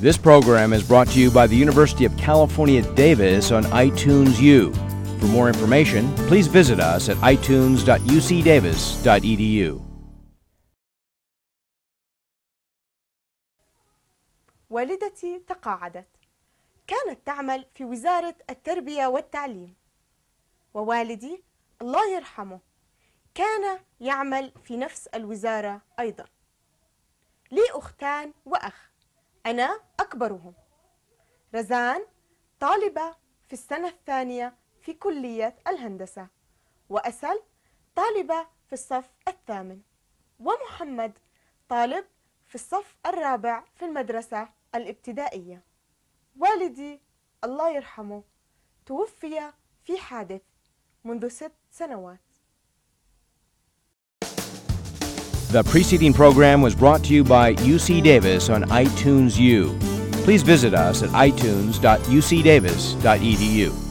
This program is brought to you by the University of California, Davis on iTunes U. For more information, please visit us at itunes.ucdavis.edu. والدتي تقاعدت كانت تعمل في وزارة التربية والتعليم ووالدي الله يرحمه كان يعمل في نفس الوزارة أيضا لي أختان وأخ أنا أكبرهم. رزان طالبة في السنة الثانية في كلية الهندسة وأسل طالبة في الصف الثامن ومحمد طالب في الصف الرابع في المدرسة الابتدائية. والدي الله يرحمه توفي في حادث منذ ست سنوات. The preceding program was brought to you by UC Davis on iTunes U. Please visit us at itunes.ucdavis.edu.